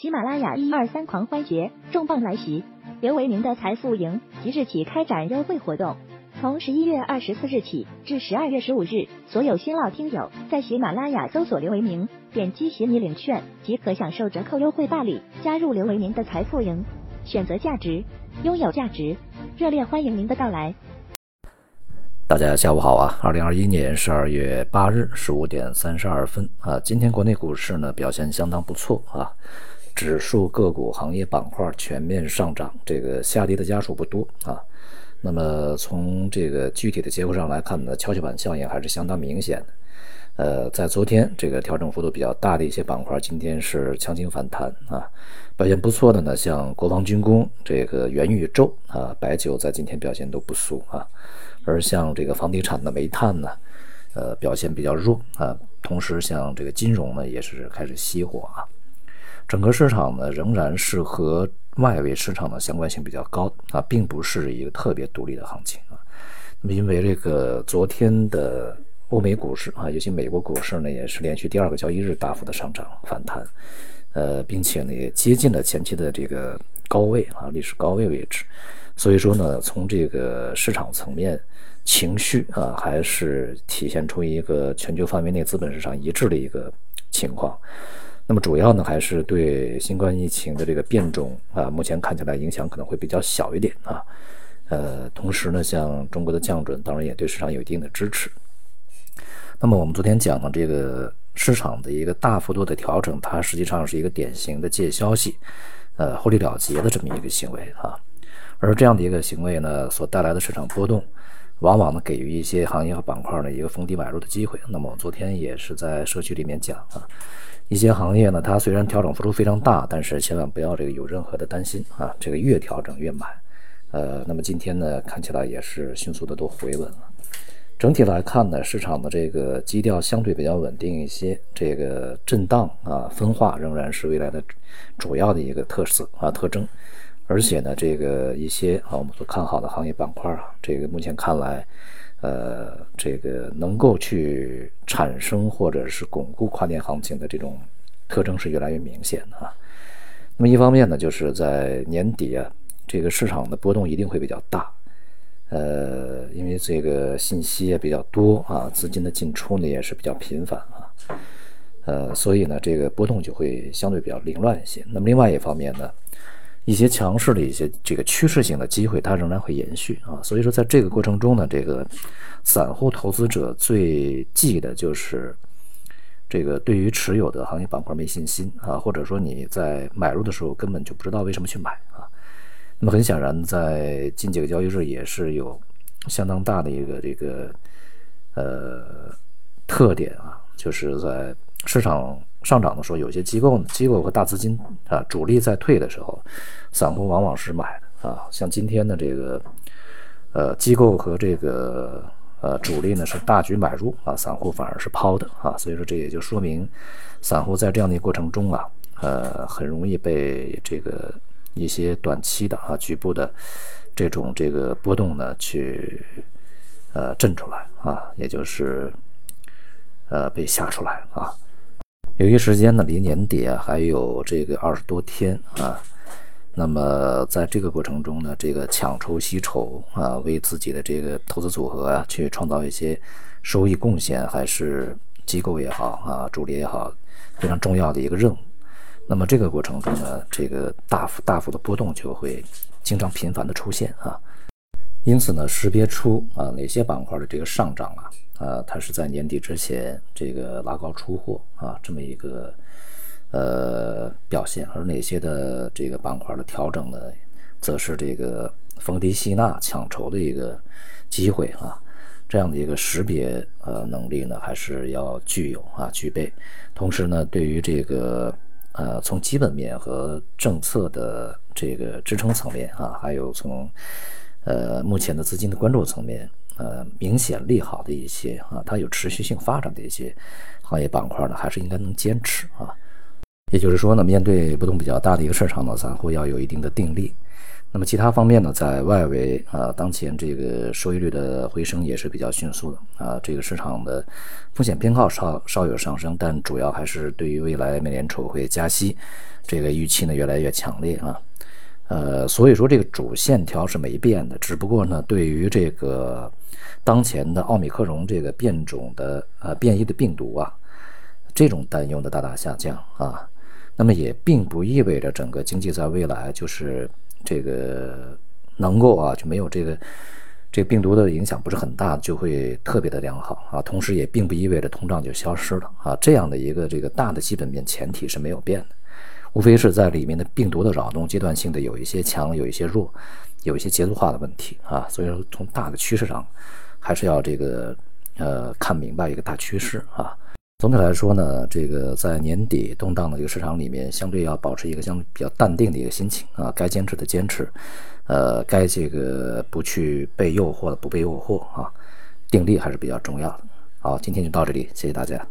喜马拉雅一二三狂欢节重磅来袭，刘维明的财富营即日起开展优惠活动，从十一月二十四日起至十二月十五日，所有新老听友在喜马拉雅搜索刘维明，点击喜你领券即可享受折扣优惠办理，加入刘维明的财富营，选择价值，拥有价值，热烈欢迎您的到来。大家下午好啊！二零二一年十二月八日十五点三十二分啊，今天国内股市呢表现相当不错啊。指数、个股、行业板块全面上涨，这个下跌的家数不多啊。那么从这个具体的结构上来看呢，跷跷板效应还是相当明显的。呃，在昨天这个调整幅度比较大的一些板块，今天是强劲反弹啊。表现不错的呢，像国防军工、这个元宇宙啊、白酒，在今天表现都不俗啊。而像这个房地产的煤炭呢，呃，表现比较弱啊。同时，像这个金融呢，也是开始熄火啊。整个市场呢，仍然是和外围市场的相关性比较高啊，并不是一个特别独立的行情啊。那么，因为这个昨天的欧美股市啊，尤其美国股市呢，也是连续第二个交易日大幅的上涨反弹，呃，并且呢，也接近了前期的这个高位啊，历史高位位置。所以说呢，从这个市场层面情绪啊，还是体现出一个全球范围内资本市场一致的一个情况。那么主要呢，还是对新冠疫情的这个变种啊，目前看起来影响可能会比较小一点啊。呃，同时呢，像中国的降准，当然也对市场有一定的支持。那么我们昨天讲的这个市场的一个大幅度的调整，它实际上是一个典型的借消息，呃，获利了结的这么一个行为啊。而这样的一个行为呢，所带来的市场波动，往往呢给予一些行业和板块呢一个逢低买入的机会。那么我昨天也是在社区里面讲啊。一些行业呢，它虽然调整幅度非常大，但是千万不要这个有任何的担心啊，这个越调整越买。呃，那么今天呢，看起来也是迅速的都回稳了。整体来看呢，市场的这个基调相对比较稳定一些，这个震荡啊分化仍然是未来的主要的一个特色啊特征。而且呢，这个一些啊我们所看好的行业板块啊，这个目前看来。呃，这个能够去产生或者是巩固跨年行情的这种特征是越来越明显的啊。那么一方面呢，就是在年底啊，这个市场的波动一定会比较大，呃，因为这个信息也比较多啊，资金的进出呢也是比较频繁啊，呃，所以呢，这个波动就会相对比较凌乱一些。那么另外一方面呢。一些强势的一些这个趋势性的机会，它仍然会延续啊。所以说，在这个过程中呢，这个散户投资者最忌的就是这个对于持有的行业板块没信心啊，或者说你在买入的时候根本就不知道为什么去买啊。那么很显然，在近几个交易日也是有相当大的一个这个呃特点啊，就是在市场上涨的时候，有些机构呢机构和大资金啊主力在退的时候。散户往往是买的啊，像今天的这个，呃，机构和这个呃主力呢是大举买入啊，散户反而是抛的啊，所以说这也就说明，散户在这样的一个过程中啊，呃，很容易被这个一些短期的啊局部的这种这个波动呢去呃震出来啊，也就是呃被吓出来啊。由于时间呢离年底啊还有这个二十多天啊。那么在这个过程中呢，这个抢筹吸筹啊，为自己的这个投资组合啊，去创造一些收益贡献，还是机构也好啊，主力也好，非常重要的一个任务。那么这个过程中呢，这个大幅大幅的波动就会经常频繁的出现啊。因此呢，识别出啊哪些板块的这个上涨啊，啊，它是在年底之前这个拉高出货啊，这么一个。呃，表现而哪些的这个板块的调整呢，则是这个逢低吸纳抢筹的一个机会啊，这样的一个识别呃能力呢，还是要具有啊具备。同时呢，对于这个呃从基本面和政策的这个支撑层面啊，还有从呃目前的资金的关注层面，呃明显利好的一些啊，它有持续性发展的一些行业板块呢，还是应该能坚持啊。也就是说呢，面对波动比较大的一个市场呢，散户要有一定的定力。那么其他方面呢，在外围啊，当前这个收益率的回升也是比较迅速的啊，这个市场的风险偏好稍稍有上升，但主要还是对于未来美联储会加息这个预期呢越来越强烈啊。呃，所以说这个主线条是没变的，只不过呢，对于这个当前的奥密克戎这个变种的呃变异的病毒啊，这种担忧的大大下降啊，那么也并不意味着整个经济在未来就是。这个能够啊，就没有这个这个病毒的影响不是很大，就会特别的良好啊。同时也并不意味着通胀就消失了啊。这样的一个这个大的基本面前提是没有变的，无非是在里面的病毒的扰动阶段性的有一些强，有一些弱，有一些节奏化的问题啊。所以说从大的趋势上，还是要这个呃看明白一个大趋势啊。总体来说呢，这个在年底动荡的这个市场里面，相对要保持一个相对比较淡定的一个心情啊，该坚持的坚持，呃，该这个不去被诱惑的不被诱惑啊，定力还是比较重要的。好，今天就到这里，谢谢大家。